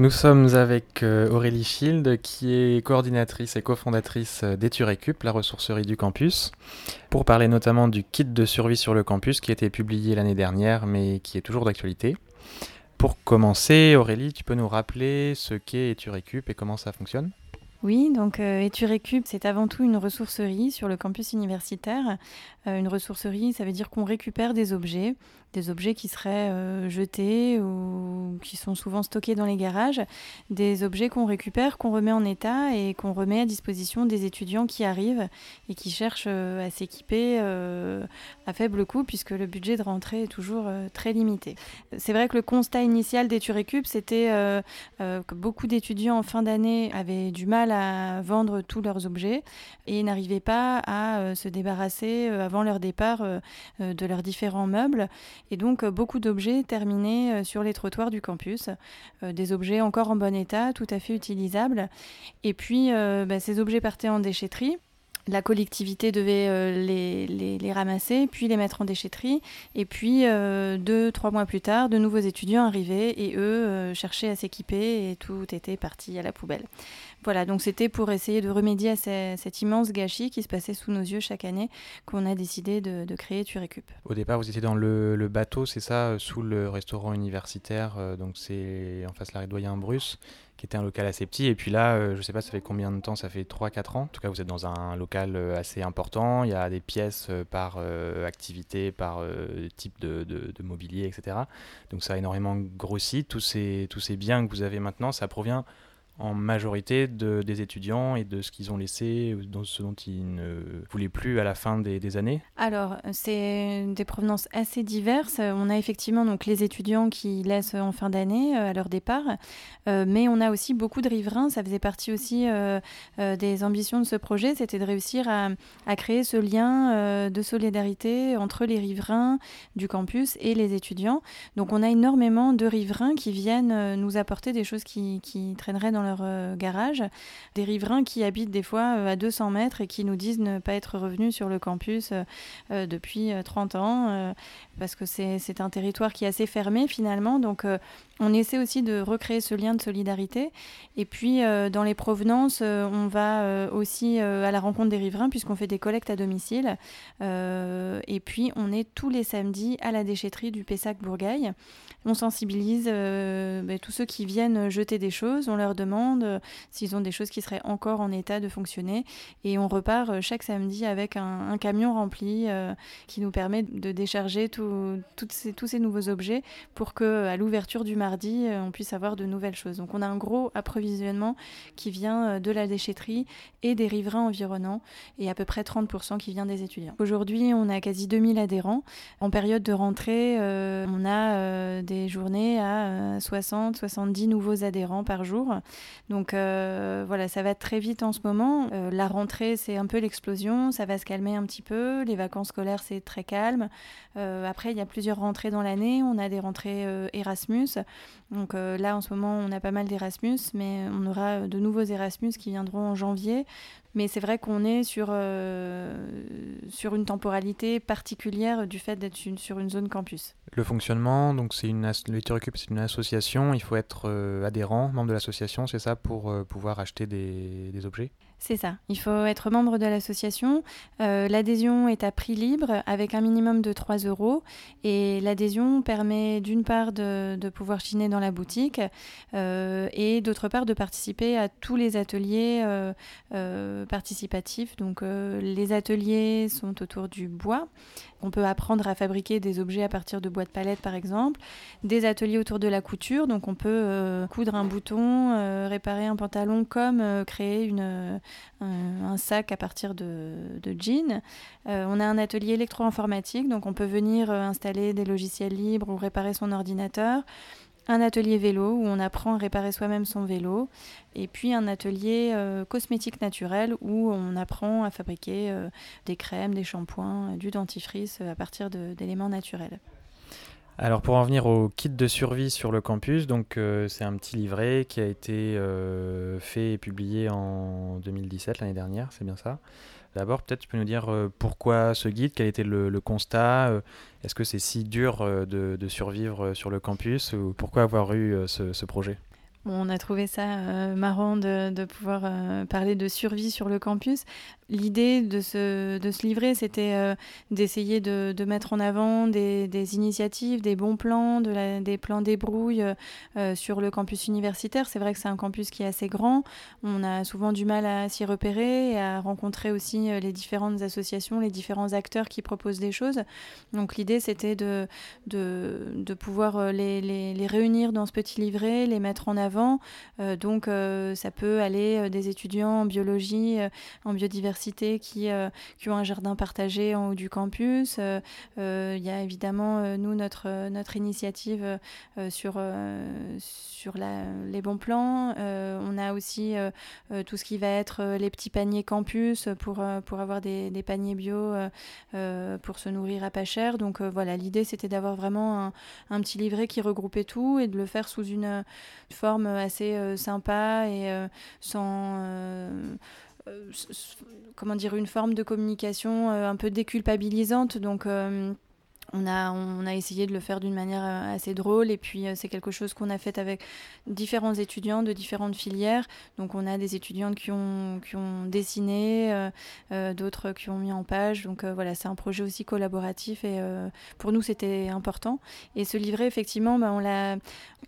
Nous sommes avec euh, Aurélie Field, qui est coordinatrice et cofondatrice d'Eturecup, la ressourcerie du campus, pour parler notamment du kit de survie sur le campus qui a été publié l'année dernière, mais qui est toujours d'actualité. Pour commencer, Aurélie, tu peux nous rappeler ce qu'est Eturecup et comment ça fonctionne? Oui, donc euh, Eturecup, c'est avant tout une ressourcerie sur le campus universitaire. Euh, une ressourcerie, ça veut dire qu'on récupère des objets, des objets qui seraient euh, jetés ou qui sont souvent stockés dans les garages, des objets qu'on récupère, qu'on remet en état et qu'on remet à disposition des étudiants qui arrivent et qui cherchent à s'équiper à faible coût puisque le budget de rentrée est toujours très limité. C'est vrai que le constat initial d'Eturecup, c'était que beaucoup d'étudiants en fin d'année avaient du mal à vendre tous leurs objets et n'arrivaient pas à euh, se débarrasser euh, avant leur départ euh, de leurs différents meubles. Et donc beaucoup d'objets terminaient sur les trottoirs du campus, des objets encore en bon état, tout à fait utilisables. Et puis bah, ces objets partaient en déchetterie la collectivité devait euh, les, les, ramasser, puis les mettre en déchetterie. Et puis, euh, deux, trois mois plus tard, de nouveaux étudiants arrivaient et eux euh, cherchaient à s'équiper et tout était parti à la poubelle. Voilà, donc c'était pour essayer de remédier à cet immense gâchis qui se passait sous nos yeux chaque année qu'on a décidé de, créer Turécup. Au départ, vous étiez dans le, bateau, c'est ça, sous le restaurant universitaire, donc c'est en face la rue Doyen Bruce qui était un local assez petit. Et puis là, euh, je ne sais pas, ça fait combien de temps? Ça fait 3-4 ans. En tout cas, vous êtes dans un local euh, assez important. Il y a des pièces euh, par activité, par type de, de, mobilier, etc. Donc ça a énormément grossi. Tous ces, tous ces biens que vous avez maintenant, ça provient en majorité de, des étudiants et de ce qu'ils ont laissé, de ce dont ils ne voulaient plus à la fin des, années Alors, c'est des provenances assez diverses. On a effectivement donc les étudiants qui laissent en fin d'année euh, à leur départ, euh, mais on a aussi beaucoup de riverains. Ça faisait partie aussi euh, des ambitions de ce projet, c'était de réussir à, à, créer ce lien de solidarité entre les riverains du campus et les étudiants. Donc, on a énormément de riverains qui viennent nous apporter des choses qui, qui traîneraient dans euh, garage, des riverains qui habitent des fois euh, à 200 mètres et qui nous disent ne pas être revenus sur le campus euh, depuis 30 ans, parce que c'est un territoire qui est assez fermé finalement. Donc on essaie aussi de recréer ce lien de solidarité. Et puis, dans les provenances, on va aussi à la rencontre des riverains, puisqu'on fait des collectes à domicile. et puis, on est tous les samedis à la déchetterie du Pessac Bourgail. On sensibilise ben, tous ceux qui viennent jeter des choses. On leur demande euh, s'ils ont des choses qui seraient encore en état de fonctionner. Et on repart euh, chaque samedi avec un, camion rempli euh, qui nous permet de décharger tous ces nouveaux objets pour qu'à l'ouverture du mardi, on puisse avoir de nouvelles choses. Donc on a un gros approvisionnement qui vient de la déchetterie et des riverains environnants et à peu près 30% qui vient des étudiants. Aujourd'hui, on a quasi 2000 adhérents. En période de rentrée, on a des journées à 60, 70 nouveaux adhérents par jour. Donc euh, voilà, ça va très vite en ce moment. Euh, la rentrée, c'est un peu l'explosion, ça va se calmer un petit peu. Les vacances scolaires, c'est très calme. Euh, après, il y a plusieurs rentrées dans l'année. On a des rentrées Erasmus. Donc là, en ce moment, on a pas mal d'Erasmus, mais on aura de nouveaux Erasmus qui viendront en janvier. Mais c'est vrai qu'on est sur, sur une temporalité particulière du fait d'être sur une zone campus. Le fonctionnement, donc c'est une, c'est une association, il faut être adhérent, membre de l'association, c'est ça, pour euh, pouvoir acheter des, des objets? C'est ça. Il faut être membre de l'association. Euh, l'adhésion est à prix libre avec un minimum de 3 euros. Et l'adhésion permet d'une part de, pouvoir chiner dans la boutique euh, et d'autre part de participer à tous les ateliers participatifs. Donc les ateliers sont autour du bois. On peut apprendre à fabriquer des objets à partir de bois de palette par exemple. Des ateliers autour de la couture. Donc on peut coudre un bouton, réparer un pantalon comme créer une un, sac à partir de, jeans. Euh, on a un atelier électro-informatique, donc on peut venir euh, installer des logiciels libres ou réparer son ordinateur un atelier vélo où on apprend à réparer soi-même son vélo, et puis un atelier euh, cosmétique naturel où on apprend à fabriquer des crèmes, des shampoings, du dentifrice à partir d'éléments naturels. Alors pour en venir au kit de survie sur le campus, donc euh, c'est un petit livret qui a été euh, fait et publié en 2017 l'année dernière, c'est bien ça. D'abord, peut-être tu peux nous dire euh, pourquoi ce guide, quel était le, constat, est-ce que c'est si dur de, survivre sur le campus ou pourquoi avoir eu ce projet? On a trouvé ça marrant de, pouvoir parler de survie sur le campus l'idée de se, de se livrer, c'était euh, d'essayer de, de, mettre en avant des, des, initiatives, des bons plans, de des plans débrouille euh, sur le campus universitaire. C'est vrai que c'est un campus qui est assez grand. On a souvent du mal à s'y repérer et à rencontrer aussi euh, les différentes associations, les différents acteurs qui proposent des choses. Donc l'idée, c'était de, de, de, pouvoir les, les, les, réunir dans ce petit livret, les mettre en avant. donc ça peut aller des étudiants en biologie, en biodiversité, qui, euh, qui ont un jardin partagé en haut du campus. Euh, euh, il y a évidemment, nous, notre, notre initiative sur, sur les bons plans. on a aussi tout ce qui va être les petits paniers campus pour, pour avoir des, des paniers bio pour se nourrir à pas cher. Donc voilà, l'idée c'était d'avoir vraiment un, un, petit livret qui regroupait tout et de le faire sous une forme assez sympa et sans comment dire, une forme de communication euh, un peu déculpabilisante. Donc, euh, on a, on a essayé de le faire d'une manière euh, assez drôle et puis euh, c'est quelque chose qu'on a fait avec différents étudiants de différentes filières. Donc on a des étudiantes qui ont, qui ont dessiné, euh, d'autres qui ont mis en page. Donc voilà, c'est un projet aussi collaboratif et pour nous c'était important. Et ce livret, effectivement, bah, on l'a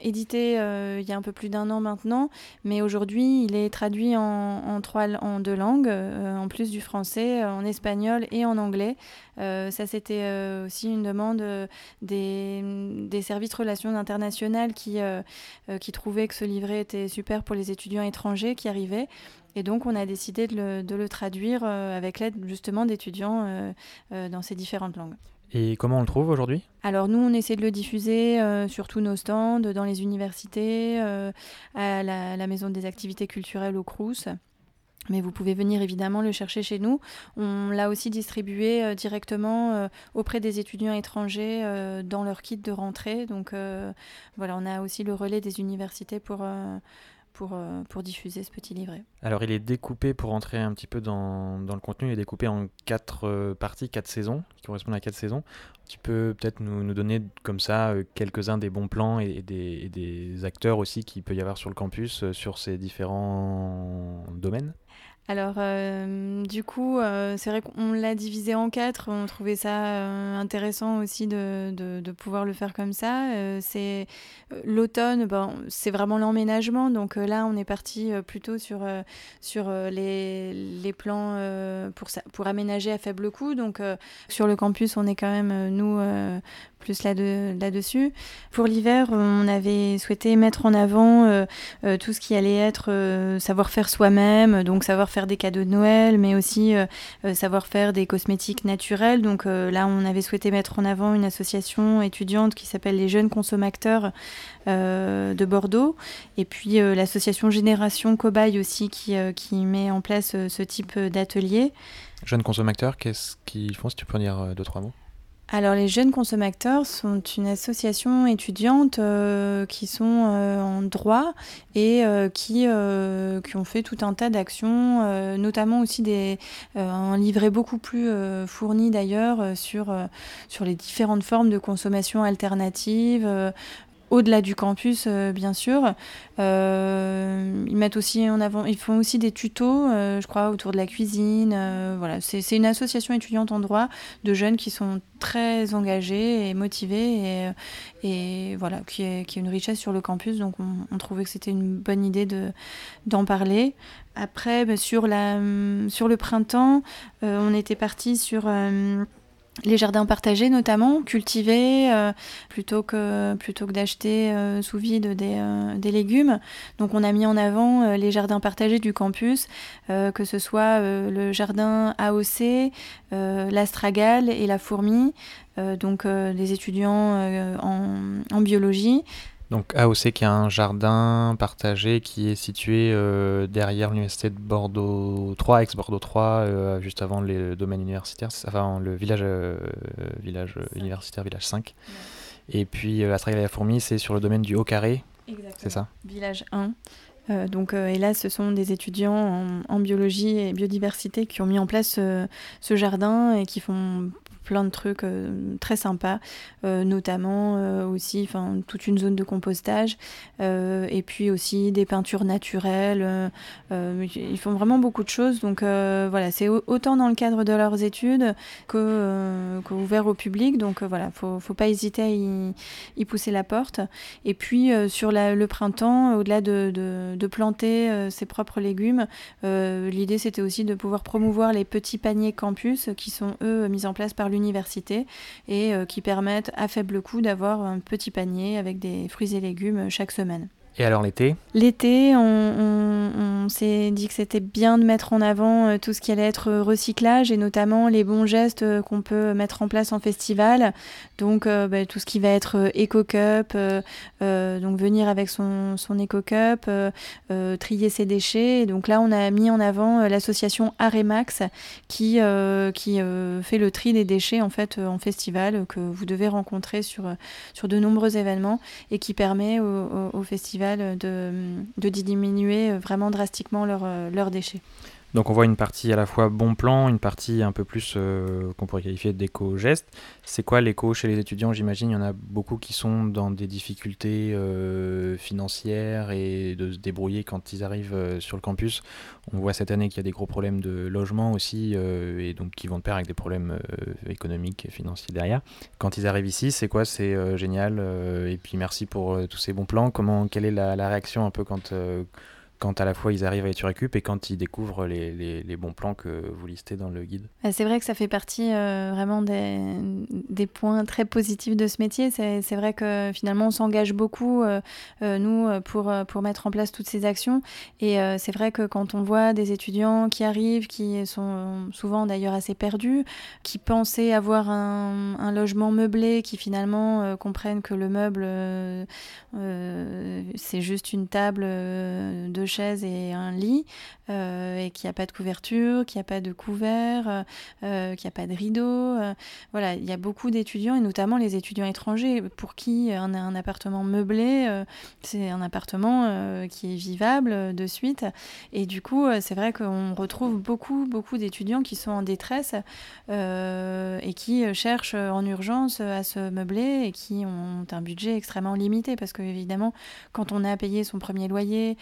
édité il y a un peu plus d'un an maintenant, mais aujourd'hui il est traduit en, trois, en deux langues, en plus du français, en espagnol et en anglais. ça c'était aussi une demande euh, des, des, services relations internationales qui, euh, euh, qui trouvaient que ce livret était super pour les étudiants étrangers qui arrivaient. Et donc, on a décidé de le, de le traduire avec l'aide justement d'étudiants dans ces différentes langues. Et comment on le trouve aujourd'hui? Alors nous, on essaie de le diffuser sur tous nos stands, dans les universités, à la, la, Maison des activités culturelles au Crous. Mais vous pouvez venir évidemment le chercher chez nous. On l'a aussi distribué euh, directement euh, auprès des étudiants étrangers euh, dans leur kit de rentrée. Donc voilà, on a aussi le relais des universités pour, pour, pour diffuser ce petit livret. Alors il est découpé, pour entrer un petit peu dans, dans le contenu, il est découpé en quatre parties, quatre saisons, qui correspondent à quatre saisons. Tu peux peut-être nous, nous, donner comme ça quelques-uns des bons plans et, des, et des acteurs aussi qu'il peut y avoir sur le campus sur ces différents domaines? Alors, euh, du coup, euh, c'est vrai qu'on l'a divisé en quatre. On trouvait ça euh, intéressant aussi de, de, pouvoir le faire comme ça. c'est l'automne, bon, c'est vraiment l'emménagement. Donc là, on est parti plutôt sur, sur les, les plans pour, pour aménager à faible coût. Donc, sur le campus, on est quand même, nous, plus là-dessus. Pour l'hiver, on avait souhaité mettre en avant tout ce qui allait être savoir faire soi-même, donc savoir faire des cadeaux de Noël, mais aussi euh, euh, savoir faire des cosmétiques naturels. Donc euh, là, on avait souhaité mettre en avant une association étudiante qui s'appelle les Jeunes Consommateurs de Bordeaux, et puis l'association Génération Cobaye aussi qui, qui met en place ce type d'atelier. Jeunes consommateurs, qu'est-ce qu'ils font Si tu peux en dire deux, trois mots? Alors les jeunes consommateurs sont une association étudiante euh, qui sont euh, en droit et euh, qui, qui ont fait tout un tas d'actions, notamment aussi des, un livret beaucoup plus fourni d'ailleurs sur, sur les différentes formes de consommation alternative, au-delà du campus, euh, bien sûr. Euh, ils mettent aussi en avant, ils font aussi des tutos, euh, je crois, autour de la cuisine. voilà, c'est une association étudiante en droit de jeunes qui sont très engagés et motivés et, voilà, qui est, une richesse sur le campus. Donc, on, trouvait que c'était une bonne idée de d'en parler. Après, bah, sur, sur le printemps, on était parti sur les jardins partagés notamment, cultivés euh, plutôt que, plutôt que d'acheter euh, sous vide des, euh, légumes. Donc on a mis en avant les jardins partagés du campus, que ce soit le jardin AOC, l'astragale et la fourmi, donc des étudiants en biologie. Donc AOC qui a un jardin partagé qui est situé euh, derrière l'université de Bordeaux 3, ex-Bordeaux 3, euh, juste avant les domaines universitaires, enfin le village, euh, village universitaire, village 5. Et puis la et la Fourmi, c'est sur le domaine du Haut-Carré, c'est ça? Village 1. donc, et là, ce sont des étudiants en, biologie et biodiversité qui ont mis en place ce jardin et qui font plein de trucs très sympas, notamment aussi toute une zone de compostage et puis aussi des peintures naturelles. ils font vraiment beaucoup de choses. Donc voilà, c'est autant dans le cadre de leurs études que, ouvert au public. Donc voilà, faut, faut pas hésiter à y, pousser la porte. Et puis sur le printemps, au-delà de, planter ses propres légumes, l'idée c'était aussi de pouvoir promouvoir les petits paniers campus qui sont eux mis en place par l'université et euh, qui permettent à faible coût d'avoir un petit panier avec des fruits et légumes chaque semaine. Et alors l'été L'été, on, s'est dit que c'était bien de mettre en avant euh, tout ce qui allait être recyclage et notamment les bons gestes euh, qu'on peut mettre en place en festival. Donc euh, bah, tout ce qui va être éco-cup, donc venir avec son, son éco-cup, trier ses déchets. donc là, on a mis en avant l'association Aremax qui, qui fait le tri des déchets en fait en festival que vous devez rencontrer sur, sur de nombreux événements et qui permet au festival de, de diminuer vraiment drastiquement euh, leurs déchets. Donc on voit une partie à la fois bon plan, une partie un peu plus euh, qu'on pourrait qualifier d'éco-geste. C'est quoi l'éco chez les étudiants? J'imagine il y en a beaucoup qui sont dans des difficultés euh, financières et de se débrouiller quand ils arrivent euh, sur le campus. On voit cette année qu'il y a des gros problèmes de logement aussi et donc qui vont de pair avec des problèmes économiques et financiers derrière. Quand ils arrivent ici, c'est quoi? C'est génial et puis merci pour tous ces bons plans. Comment, quelle est la, la réaction un peu quand quand à la fois ils arrivent à Éturécup et quand ils découvrent les, les, bons plans que vous listez dans le guide euh, C'est vrai que ça fait partie euh, vraiment des, des, points très positifs de ce métier. C'est vrai que finalement on s'engage beaucoup, euh, nous, pour, pour mettre en place toutes ces actions. Et c'est vrai que quand on voit des étudiants qui arrivent, qui sont souvent d'ailleurs assez perdus, qui pensaient avoir un, un logement meublé, qui finalement comprennent que le meuble, c'est juste une table de chaise et un lit, euh, et qu'il n'y a pas de couverture, qu'il n'y a pas de couvert, euh, euh, qu'il n'y a pas de rideau. voilà, il y a beaucoup d'étudiants, et notamment les étudiants étrangers, pour qui un, appartement meublé, c'est un appartement qui est vivable de suite. Et du coup, c'est vrai qu'on retrouve beaucoup, beaucoup d'étudiants qui sont en détresse et qui cherchent en urgence à se meubler et qui ont un budget extrêmement limité parce que évidemment quand on a payé son premier loyer,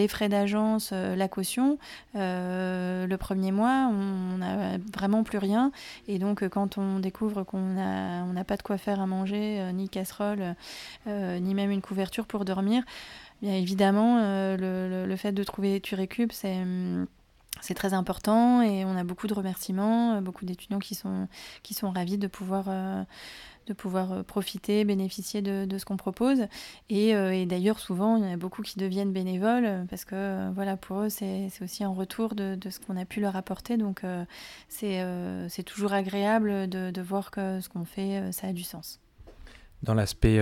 les frais d'agence, euh, la caution, euh, le premier mois, on n'a vraiment plus rien. Et donc, quand on découvre qu'on n'a on pas de quoi faire à manger, euh, ni casserole, ni même une couverture pour dormir, bien évidemment, le, le, fait de trouver Turécup, c'est c'est très important et on a beaucoup de remerciements, beaucoup d'étudiants qui sont, qui sont ravis de pouvoir de pouvoir euh, profiter, bénéficier de, ce qu'on propose. Euh, et, d'ailleurs, souvent, il y en a beaucoup qui deviennent bénévoles euh, parce que voilà, pour eux, c'est aussi un retour de, ce qu'on a pu leur apporter. Donc, c'est toujours agréable de, voir que ce qu'on fait, ça a du sens. Dans l'aspect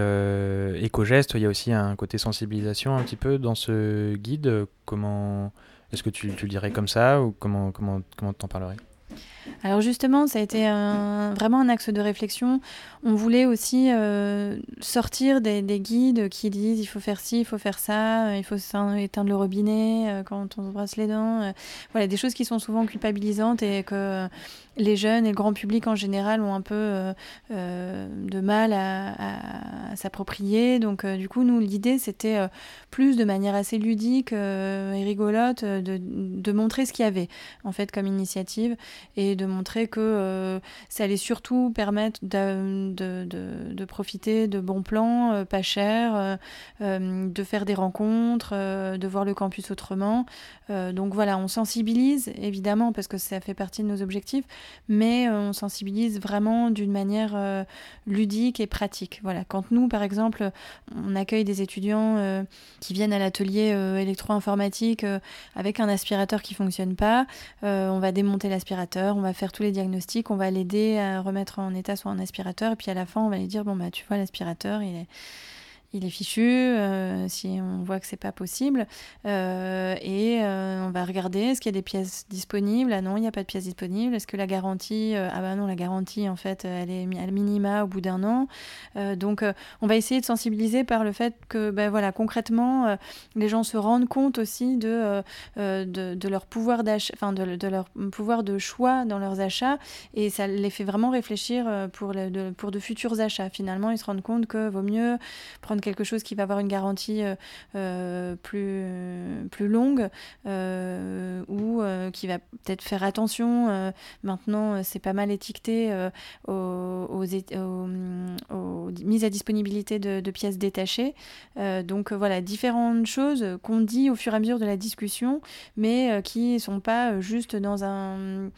éco-geste, il y a aussi un côté sensibilisation un petit peu dans ce guide. Comment est-ce que tu, tu, le dirais comme ça ou comment comment comment t'en parlerais? Alors justement, ça a été vraiment un axe de réflexion. On voulait aussi euh, sortir des, guides qui disent il faut faire ci, il faut faire ça, il faut éteindre le robinet euh, quand on se brasse les dents. Euh. voilà, des choses qui sont souvent culpabilisantes et que les jeunes et le grand public en général ont un peu euh, euh, de mal à, s'approprier. Donc euh, du coup, nous, l'idée, c'était plus de manière assez ludique et rigolote de, montrer ce qu'il y avait en fait comme initiative et de montrer que ça allait surtout permettre de, de, profiter de bons plans, pas chers, de faire des rencontres, de voir le campus autrement. donc voilà, on sensibilise évidemment parce que ça fait partie de nos objectifs, mais euh, on sensibilise vraiment d'une manière euh, ludique et pratique. Voilà, quand nous, par exemple, on accueille des étudiants euh, qui viennent à l'atelier électro-informatique avec un aspirateur qui fonctionne pas, on va démonter l'aspirateur, on va faire tous les diagnostics, on va l'aider à remettre en état son aspirateur, et puis à la fin, on va lui dire bon bah tu vois l'aspirateur, il est il est fichu euh, si on voit que c'est pas possible. Euh, et euh, on va regarder est-ce qu'il y a des pièces disponibles? Ah non il n'y a pas de pièces disponibles. Est-ce que la garantie ah bah non la garantie en fait elle est à minima au bout d'un an. Donc on va essayer de sensibiliser par le fait que ben voilà concrètement les gens se rendent compte aussi de de, leur pouvoir enfin de, leur pouvoir de choix dans leurs achats. Et ça les fait vraiment réfléchir pour de, pour de futurs achats. Finalement ils se rendent compte que vaut mieux prendre quelque chose qui va avoir une garantie euh, euh, plus, plus longue euh, ou qui va peut-être faire attention. maintenant, c'est pas mal étiqueté aux, aux, mises à disponibilité de, pièces détachées. donc voilà, différentes choses qu'on dit au fur et à mesure de la discussion, mais qui ne sont pas juste dans un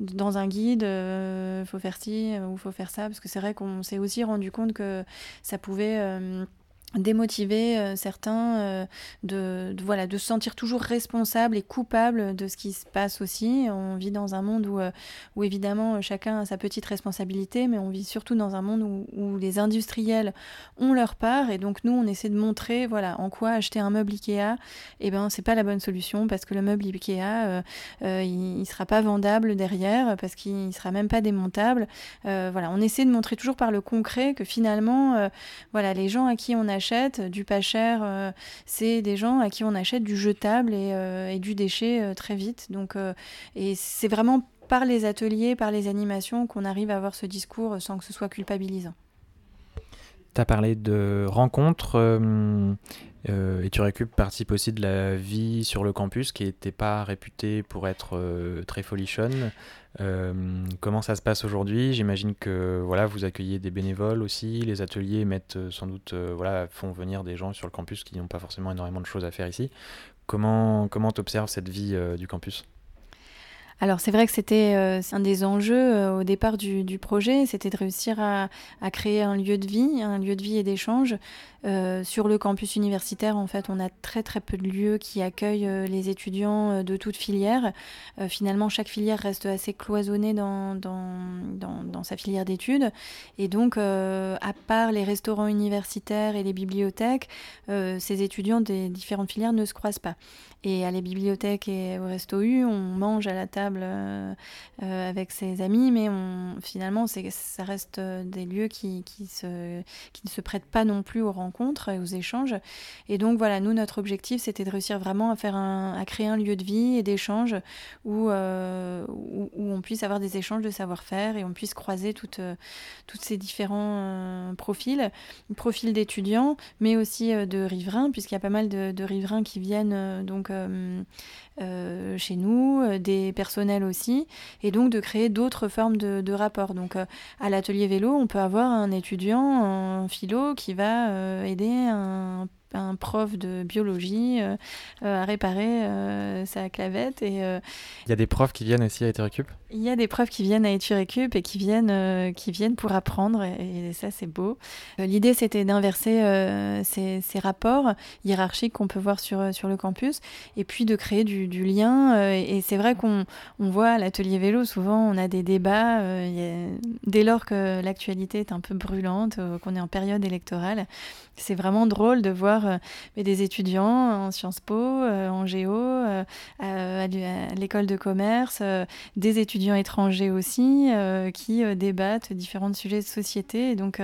dans un guide, il faut faire ci ou faut faire ça, parce que c'est vrai qu'on s'est aussi rendu compte que ça pouvait démotiver euh, certains euh, de, voilà de se sentir toujours responsable et coupable de ce qui se passe aussi. On vit dans un monde où, euh, où évidemment chacun a sa petite responsabilité mais on vit surtout dans un monde où, où, les industriels ont leur part. Et donc nous on essaie de montrer voilà en quoi acheter un meuble Ikea et eh ben c'est pas la bonne solution parce que le meuble Ikea il, il, sera pas vendable derrière parce qu'il sera même pas démontable. Voilà on essaie de montrer toujours par le concret que finalement voilà les gens à qui on a achète, du pas cher, euh, c'est des gens à qui on achète du jetable et, euh, du déchet euh, très vite. Donc, et c'est vraiment par les ateliers, par les animations qu'on arrive à avoir ce discours sans que ce soit culpabilisant. Tu as parlé de rencontres et tu récupères participe aussi de la vie sur le campus qui n'était pas réputée pour être très folichonne. Euh, comment ça se passe aujourd'hui? J'imagine que voilà, vous accueillez des bénévoles aussi. Les ateliers mettent euh, sans doute, euh, voilà, font venir des gens sur le campus qui n'ont pas forcément énormément de choses à faire ici. Comment comment observes cette vie du campus? Alors c'est vrai que c'était un des enjeux au départ du, projet, c'était de réussir à, à, créer un lieu de vie, un lieu de vie et d'échange euh, sur le campus universitaire, en fait, on a très très peu de lieux qui accueillent euh, les étudiants euh, de toute filière. finalement, chaque filière reste assez cloisonnée dans, dans, sa filière d'études. Et donc, à part les restaurants universitaires et les bibliothèques, ces étudiants des différentes filières ne se croisent pas. Et à les bibliothèques et au resto U, on mange à la table avec ses amis, mais finalement, ça reste des lieux qui, qui, se, qui ne se prêtent pas non plus au rencontres et aux échanges. Et donc voilà, nous, notre objectif, c'était de réussir vraiment à, faire un, à créer un lieu de vie et d'échange où, euh, où, on puisse avoir des échanges de savoir-faire et on puisse croiser toutes, euh, toutes ces différents euh, profils, profils d'étudiants, mais aussi de riverains, puisqu'il y a pas mal de, de riverains qui viennent donc euh, chez nous, euh, des personnels aussi, et donc de créer d'autres formes de, rapports. Donc euh, à l'atelier vélo, on peut avoir un étudiant en philo qui va aider un un prof de biologie euh, euh, à réparer euh, sa clavette. Et, il y a des profs qui viennent aussi à Eturecup Il y a des profs qui viennent à Eturecup et qui viennent, qui viennent pour apprendre, et, ça c'est beau. L'idée c'était d'inverser ces, ces, rapports hiérarchiques qu'on peut voir sur, sur le campus, et puis de créer du, du lien. et c'est vrai qu'on on voit à l'atelier vélo, souvent on a des débats, dès lors que l'actualité est un peu brûlante, qu'on est en période électorale, c'est vraiment drôle de voir euh, mais des étudiants en Sciences Po, euh, en géo, euh, à, l'école de commerce, des étudiants étrangers aussi qui débattent différents sujets de société. Donc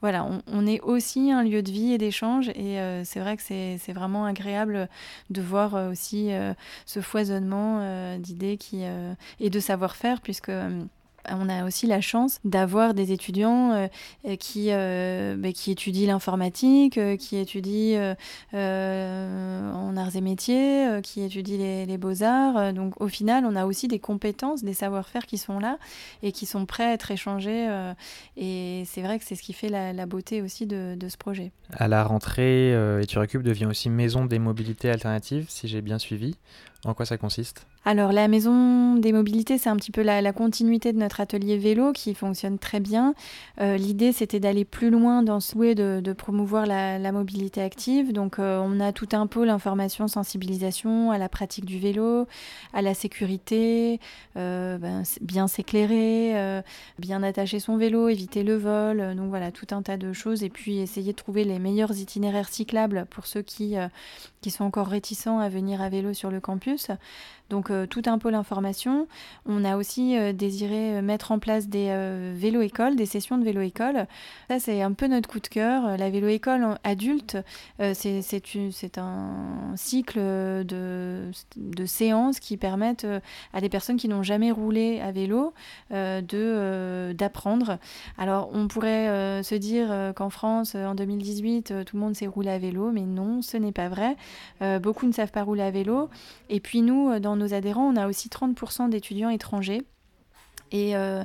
voilà, on, est aussi un lieu de vie et d'échange et c'est vrai que c'est vraiment agréable de voir aussi ce foisonnement d'idées et de savoir-faire puisque on a aussi la chance d'avoir des étudiants euh, qui, euh, bah, qui étudient l'informatique, euh, qui étudient en arts et métiers, qui étudient les, beaux-arts. Donc au final, on a aussi des compétences, des savoir-faire qui sont là et qui sont prêts à être échangés. et c'est vrai que c'est ce qui fait la, beauté aussi de, ce projet. À la rentrée, Eturecube devient aussi maison des mobilités alternatives, si j'ai bien suivi. En quoi ça consiste? Alors la maison des mobilités, c'est un petit peu la, continuité de notre atelier vélo qui fonctionne très bien. Euh, l'idée, c'était d'aller plus loin dans ce souhait de, promouvoir la, mobilité active. Donc euh, on a tout un pôle information, sensibilisation à la pratique du vélo, à la sécurité, euh, ben, bien s'éclairer, bien attacher son vélo, éviter le vol. donc voilà, tout un tas de choses. Et puis essayer de trouver les meilleurs itinéraires cyclables pour ceux qui, qui sont encore réticents à venir à vélo sur le campus. Donc euh, tout un pôle information. On a aussi euh, désiré euh, mettre en place des vélo-écoles, des sessions de vélo-école. Ça, c'est un peu notre coup de cœur. La vélo-école adulte, c'est un cycle de, de, séances qui permettent à des personnes qui n'ont jamais roulé à vélo de d'apprendre. Alors on pourrait se dire qu'en France, en 2018, tout le monde sait rouler à vélo, mais non, ce n'est pas vrai. beaucoup ne savent pas rouler à vélo. Et puis nous, dans nos adhérents, on a aussi 30% d'étudiants étrangers. Et euh,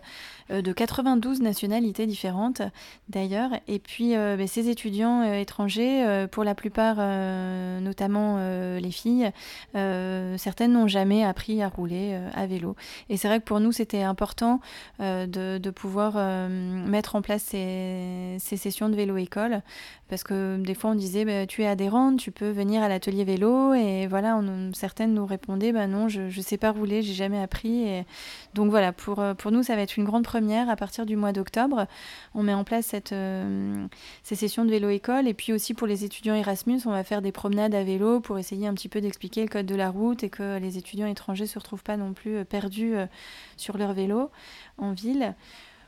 de 92 nationalités différentes d'ailleurs. Et puis euh, ben, ces étudiants euh, étrangers, pour la plupart, notamment les filles, certaines n'ont jamais appris à rouler à vélo. Et c'est vrai que pour nous, c'était important de, pouvoir mettre en place ces, sessions de vélo-école. Parce que des fois, on disait, ben, tu es adhérente, tu peux venir à l'atelier vélo. Et voilà, certaines nous répondaient, ben non, je ne sais pas rouler, j'ai jamais appris. Et donc voilà, pour, pour nous, ça va être une grande première à partir du mois d'octobre. On met en place euh, ces sessions de vélo-école. Et puis aussi pour les étudiants Erasmus, on va faire des promenades à vélo pour essayer un petit peu d'expliquer le code de la route et que les étudiants étrangers ne se retrouvent pas non plus euh, perdus euh, sur leur vélo en ville.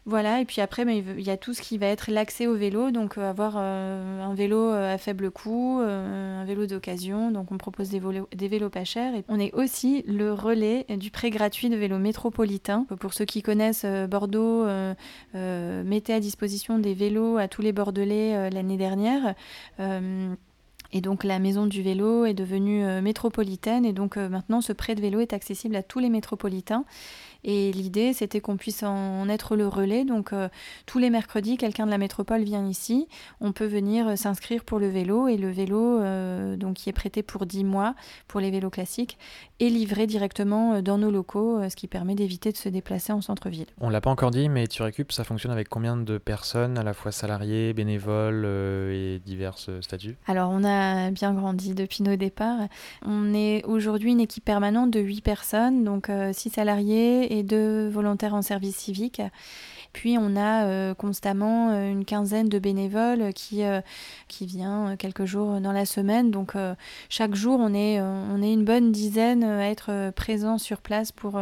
Voilà, et puis après, il y a tout ce qui va être l'accès au vélo, donc euh, avoir euh, un vélo euh, à faible coût, un vélo d'occasion, donc on propose des, des, vélos pas chers. Et on est aussi le relais du prêt gratuit de vélos métropolitains. Pour ceux qui connaissent Bordeaux, mettez à disposition des vélos à tous les Bordelais l'année dernière. Et donc la maison du vélo est devenue métropolitaine et donc maintenant ce prêt de vélo est accessible à tous les métropolitains. Et l'idée, c'était qu'on puisse en être le relais. Donc, euh, tous les mercredis, quelqu'un de la métropole vient ici. On peut venir euh, s'inscrire pour le vélo. Et le vélo, euh, donc, qui est prêté pour 10 mois pour les vélos classiques, est livré directement dans nos locaux, ce qui permet d'éviter de se déplacer en centre-ville. On l'a pas encore dit, mais tu récupères, ça fonctionne avec combien de personnes, à la fois salariés, bénévoles et divers statuts? Alors, on a bien grandi depuis nos départs. On est aujourd'hui une équipe permanente de 8 personnes, donc 6 salariés et deux volontaires en service civique. Puis on a euh, constamment euh, une quinzaine de bénévoles qui, euh, qui vient quelques jours dans la semaine. Donc chaque jour, on est, on est une bonne dizaine à être présents sur place pour,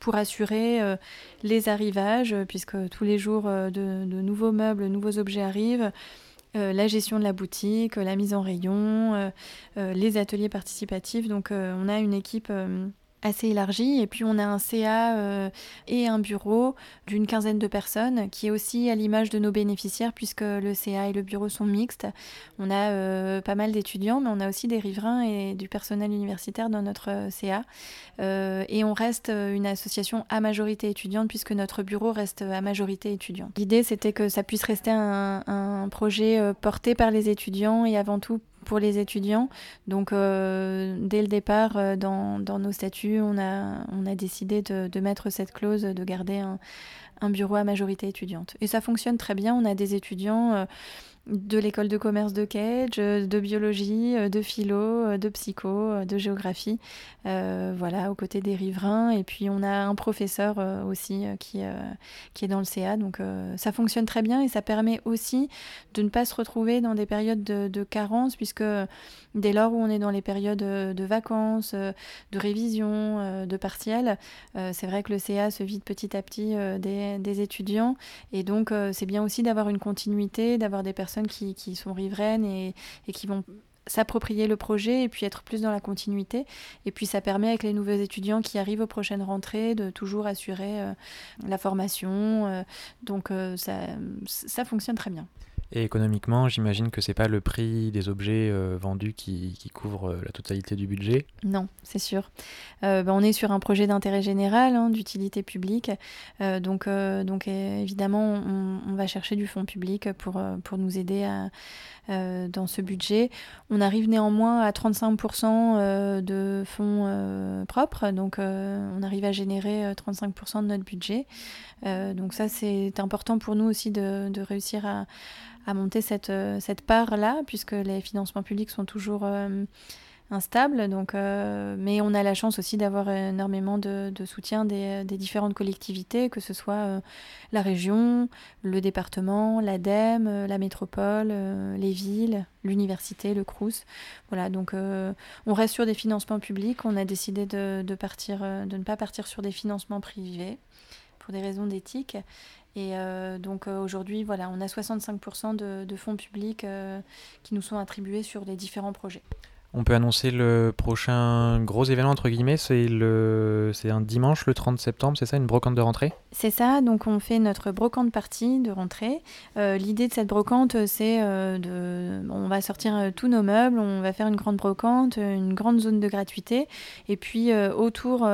pour assurer les arrivages, puisque tous les jours de nouveaux meubles, nouveaux objets arrivent. la gestion de la boutique, la mise en rayon, les ateliers participatifs. Donc on a une équipe assez élargie. Et puis on a un CA euh, et un bureau d'une quinzaine de personnes qui est aussi à l'image de nos bénéficiaires puisque le CA et le bureau sont mixtes. On a euh, pas mal d'étudiants, mais on a aussi des riverains et du personnel universitaire dans notre euh, CA. et on reste une association à majorité étudiante puisque notre bureau reste à majorité étudiante. L'idée c'était que ça puisse rester un, un projet porté par les étudiants et avant tout pour les étudiants. Donc, euh, dès le départ, euh, dans, nos statuts, on a, décidé de, mettre cette clause de garder un, un, bureau à majorité étudiante. Et ça fonctionne très bien. On a des étudiants. Euh, de l'école de commerce de Cage, de biologie, de philo, de psycho, de géographie, voilà, aux côtés des riverains. Et puis on a un professeur aussi qui, qui est dans le CA, donc ça fonctionne très bien et ça permet aussi de ne pas se retrouver dans des périodes de, carence, puisque dès lors où on est dans les périodes de vacances, de révision, de partiels, c'est vrai que le CA se vide petit à petit des, des, étudiants et donc c'est bien aussi d'avoir une continuité, d'avoir des personnes qui, sont riveraines et, qui vont s'approprier le projet et puis être plus dans la continuité. Et puis ça permet avec les nouveaux étudiants qui arrivent aux prochaines rentrées de toujours assurer euh, la formation. Euh, donc euh, ça, ça fonctionne très bien. Et économiquement, j'imagine que c'est pas le prix des objets euh, vendus qui, couvre euh, la totalité du budget? Non, c'est sûr. Euh, bah, on est sur un projet d'intérêt général, hein, d'utilité publique. donc, donc évidemment, on, va chercher du fonds public pour, pour nous aider dans ce budget. On arrive néanmoins à 35% de fonds propres, donc on arrive à générer 35% de notre budget. donc ça, c'est important pour nous aussi de, de réussir à, à, monter cette, cette part-là, puisque les financements publics sont toujours instable. Donc, euh, mais on a la chance aussi d'avoir énormément de, soutien des, différentes collectivités, que ce soit euh, la région, le département, l'ADEME, euh, la métropole, les villes, l'université, le CRUS. Voilà, donc on reste sur des financements publics. On a décidé de, partir, de ne pas partir sur des financements privés pour des raisons d'éthique. Et donc aujourd'hui, voilà, on a 65% de, de, fonds publics qui nous sont attribués sur les différents projets. On peut annoncer le prochain gros événement, entre guillemets, c'est le... un dimanche, le 30 septembre, c'est ça, une brocante de rentrée? C'est ça, donc on fait notre brocante partie de rentrée. Euh, l'idée de cette brocante, c'est euh, de... On va sortir euh, tous nos meubles, on va faire une grande brocante, une grande zone de gratuité. Et puis autour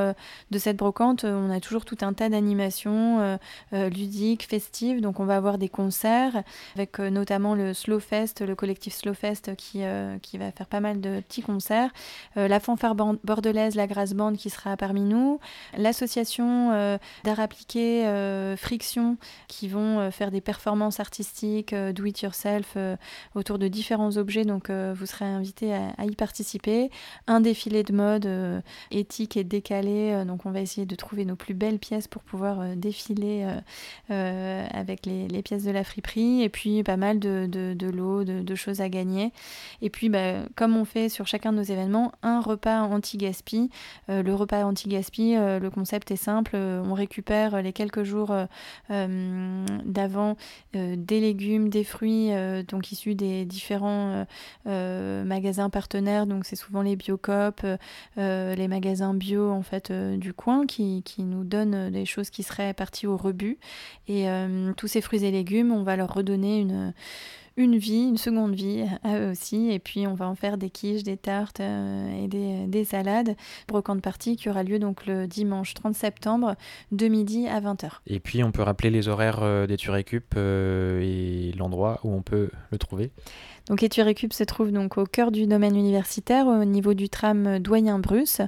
de cette brocante, on a toujours tout un tas d'animations ludiques, festives. Donc on va avoir des concerts, avec notamment le Slow Fest, le collectif Slow Fest qui, qui va faire pas mal de petit concert. Euh, la fanfare bordelaise, la Grasse Band qui sera parmi nous. L'association euh, d'art appliqué euh, Friction qui vont faire des performances artistiques, do it yourself autour de différents objets. Donc vous serez invité à, y participer. Un défilé de mode éthique et décalé. donc on va essayer de trouver nos plus belles pièces pour pouvoir défiler avec les, pièces de la friperie. Et puis pas mal de, de, lots, de, choses à gagner. Et puis bah, comme on fait sur sur chacun de nos événements un repas anti-gaspi. Euh, le repas anti-gaspi, euh, le concept est simple, euh, on récupère les quelques jours d'avant des légumes, des fruits, donc issus des différents magasins partenaires, donc c'est souvent les Biocop, les magasins bio en fait du coin qui, qui, nous donnent des choses qui seraient parties au rebut. Et tous ces fruits et légumes, on va leur redonner une une vie, une seconde vie à eux aussi. Et puis on va en faire des quiches, des tartes euh, et des, des, salades. Brocante partie qui aura lieu donc le dimanche 30 septembre de midi à 20h. Et puis on peut rappeler les horaires euh, des Turécup euh, et l'endroit où on peut le trouver. Donc Éturécup se trouve donc au cœur du domaine universitaire, au niveau du tram Doyen-Bruce,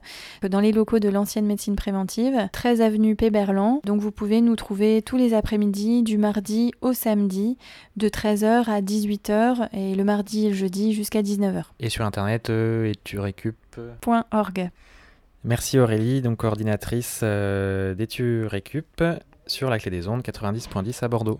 dans les locaux de l'ancienne médecine préventive, 13 avenue Péberlan. Donc vous pouvez nous trouver tous les après-midi, du mardi au samedi, de 13h à 18h, et le mardi et le jeudi jusqu'à 19h. Et sur internet, euh, Merci Aurélie, donc coordinatrice euh, d'Éturécup sur la clé des ondes 90.10 à Bordeaux.